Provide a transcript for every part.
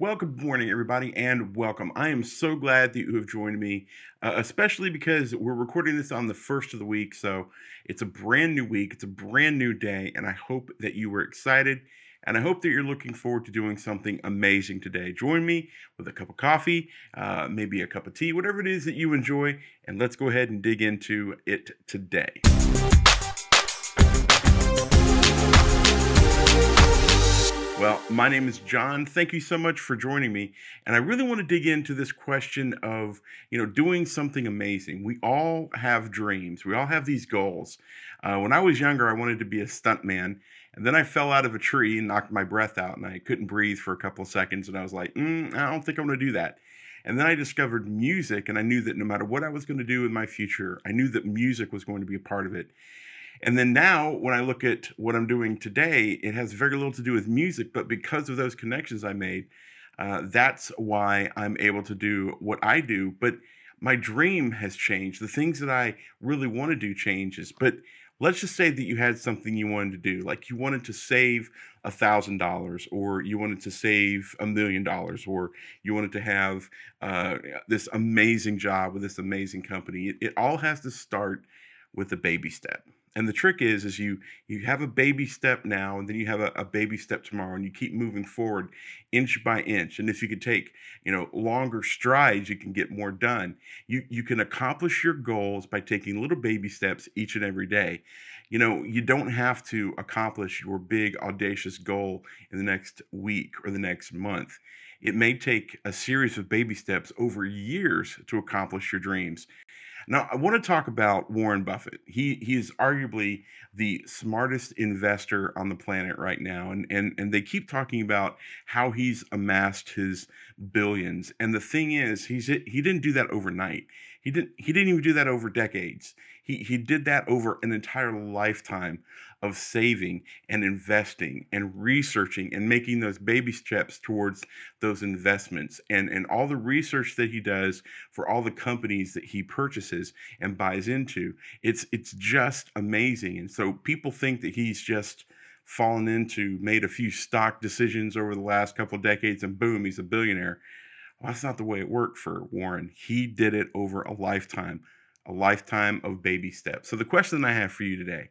Well, good morning, everybody, and welcome. I am so glad that you have joined me, uh, especially because we're recording this on the first of the week. So it's a brand new week, it's a brand new day, and I hope that you were excited. And I hope that you're looking forward to doing something amazing today. Join me with a cup of coffee, uh, maybe a cup of tea, whatever it is that you enjoy, and let's go ahead and dig into it today. Well, my name is John. Thank you so much for joining me. And I really want to dig into this question of, you know, doing something amazing. We all have dreams. We all have these goals. Uh, when I was younger, I wanted to be a stuntman. And then I fell out of a tree and knocked my breath out, and I couldn't breathe for a couple of seconds. And I was like, mm, I don't think I'm going to do that. And then I discovered music, and I knew that no matter what I was going to do in my future, I knew that music was going to be a part of it. And then now, when I look at what I'm doing today, it has very little to do with music, but because of those connections I made, uh, that's why I'm able to do what I do. But my dream has changed. The things that I really want to do changes. But let's just say that you had something you wanted to do, like you wanted to save a thousand dollars, or you wanted to save a million dollars, or you wanted to have uh, this amazing job with this amazing company. It, it all has to start with a baby step and the trick is is you you have a baby step now and then you have a, a, baby step tomorrow and you keep moving forward inch by inch. And if you could take you know longer strides you can get more done. You you can accomplish your goals by taking little baby steps each and every day. You know you don't have to accomplish your big audacious goal in the next week or the next month. It may take a series of baby steps over years to accomplish your dreams now, I want to talk about Warren Buffett. He he is arguably the smartest investor on the planet right now, and and and they keep talking about how he's amassed his billions. And the thing is, he's he didn't do that overnight. He didn't he didn't even do that over decades. He he did that over an entire lifetime of saving and investing and researching and making those baby steps towards those investments and and all the research that he does for all the companies that he purchases and buys into. It's it's just amazing. And so people think that he's just fallen into, made a few stock decisions over the last couple of decades, and boom, he's a billionaire. Well, that's not the way it worked for Warren. He did it over a lifetime, a lifetime of baby steps. So the question I have for you today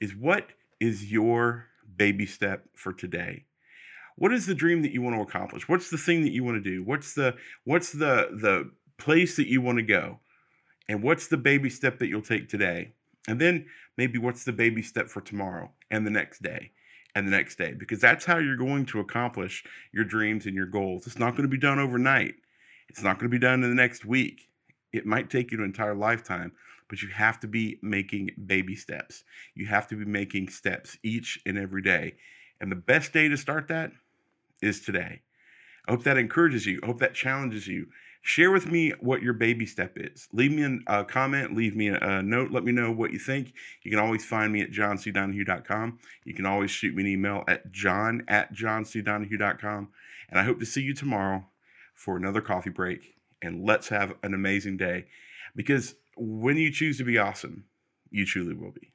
is what is your baby step for today? What is the dream that you want to accomplish? What's the thing that you want to do? What's the what's the the place that you want to go? And what's the baby step that you'll take today? And then maybe what's the baby step for tomorrow and the next day? and the next day because that's how you're going to accomplish your dreams and your goals. It's not going to be done overnight. It's not going to be done in the next week. It might take you an entire lifetime, but you have to be making baby steps. You have to be making steps each and every day. And the best day to start that is today. I hope that encourages you. I hope that challenges you. Share with me what your baby step is. Leave me a comment, leave me a note, let me know what you think. You can always find me at johncdonahue.com. You can always shoot me an email at john at johncdonahue.com. And I hope to see you tomorrow for another coffee break. And let's have an amazing day because when you choose to be awesome, you truly will be.